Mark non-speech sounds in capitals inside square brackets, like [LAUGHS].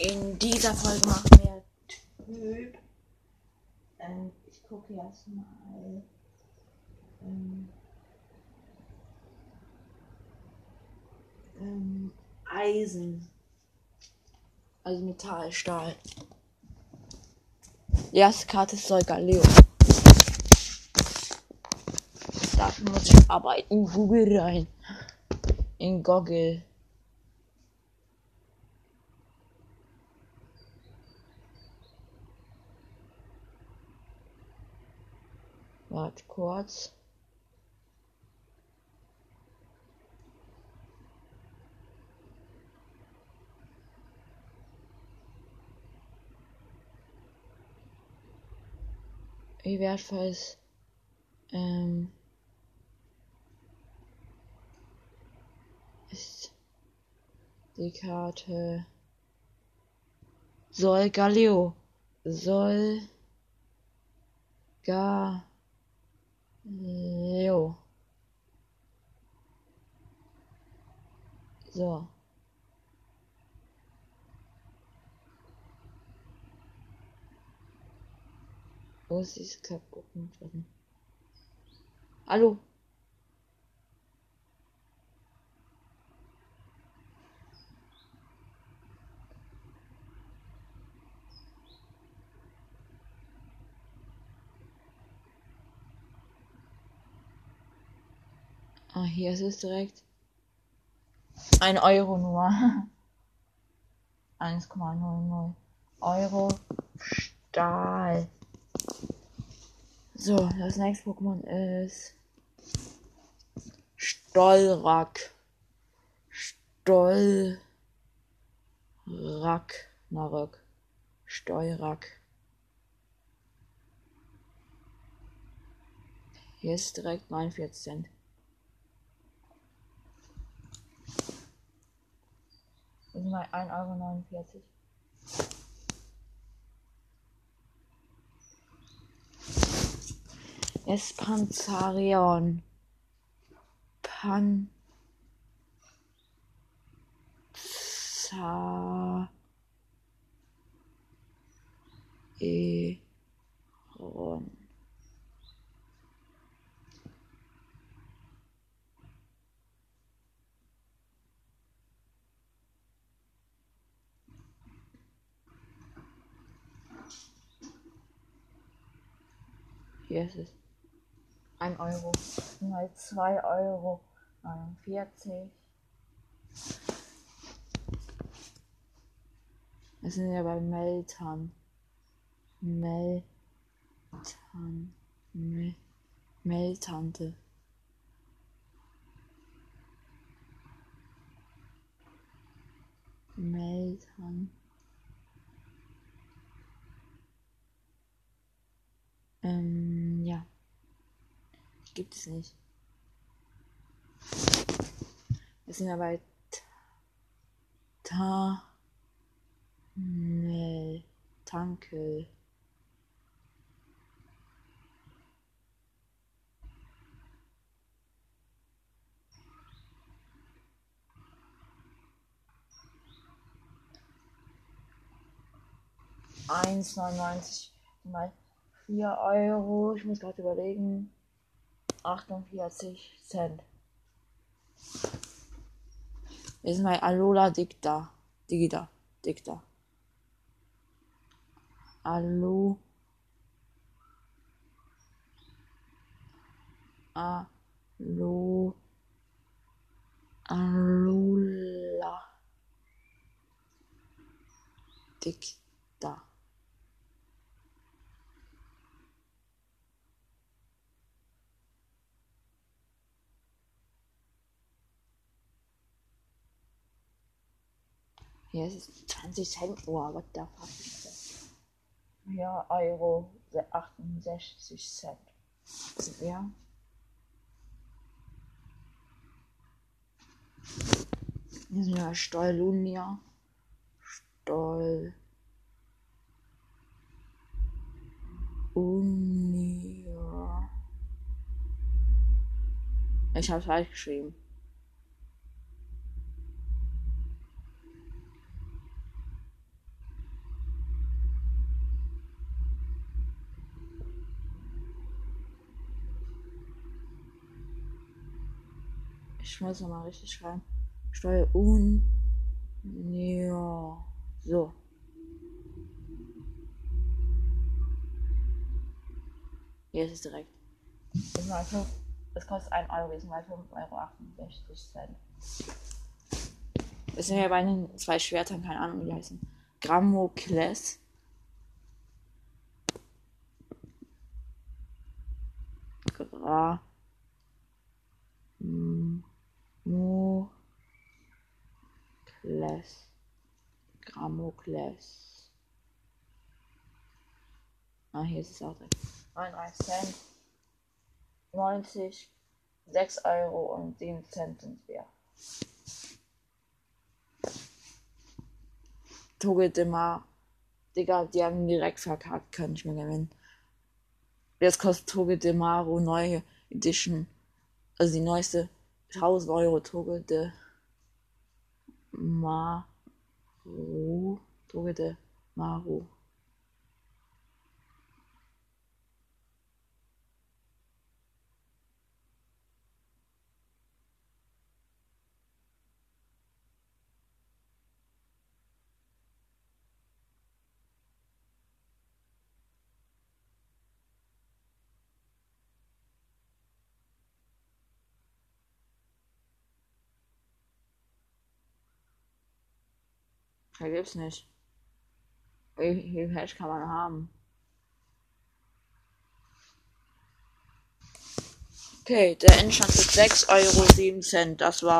In dieser Folge machen wir Typ. Ähm, ich gucke erstmal. Ähm, ähm, Eisen. Also Metall, Stahl. Die erste Karte ist Solgaleo. Da muss ich aber in Google rein. In Google. Warte kurz. Wie wertvoll ist ähm, ist die Karte Sol Galileo Sol Galileo so Wo ist Kaputten drin? Hallo? Ah, hier ist es direkt. Ein Euro nur. [LAUGHS] 1,00 Euro Stahl. So, das nächste Pokémon ist Stollrack. Stollrack. Narok. Steurak. Hier ist direkt 49 Cent. Das ist mal 1,49 Euro. Espanzarion. Pan. Eron. Hier ist es. 1 Euro. Mal 2 Euro. 49. Wir sind ja bei Meltan. Meltan. Mel Meltante. Meltan. Ähm, ja. Gibt es nicht. Wir sind aber Ta. Nee. Tankel. Eins neunundneunzig mal vier Euro. Ich muss gerade überlegen. 48 Cent. Sind bei Alola Dicta. Digita. Dicta. Alo. Alo. Alola. Dicta. Hier ist es 20 Cent. Oh, what the fuck ist das? Ja, Euro 68 Cent. Wir? Hier sind ja Stollunia. Stoll. Unia. Ich habe falsch geschrieben. Ich muss nochmal richtig schreiben. Steuer un. Ja. So. Hier ist es direkt. Das, kostet 1 Euro, das mal 5,68 Euro. Cent. Das sind ja bei den zwei Schwertern, keine Ahnung, wie die heißen. Grammokles. Gra. Kles. Grammokles. Ah, hier ist es auch drin. 39 Cent. 90. 6 Euro und 7 Cent sind wir. Toge Dimmer. Digga, die haben direkt verkackt, kann ich mir gewinnen. Jetzt kostet Toge de Maro neue Edition. Also die neueste 1000 Euro Toge de Maru. Toge de Maru. Da gibt's nicht. Wie viel Cash kann man haben? Okay, der Endstand ist 6,07 Euro. Das war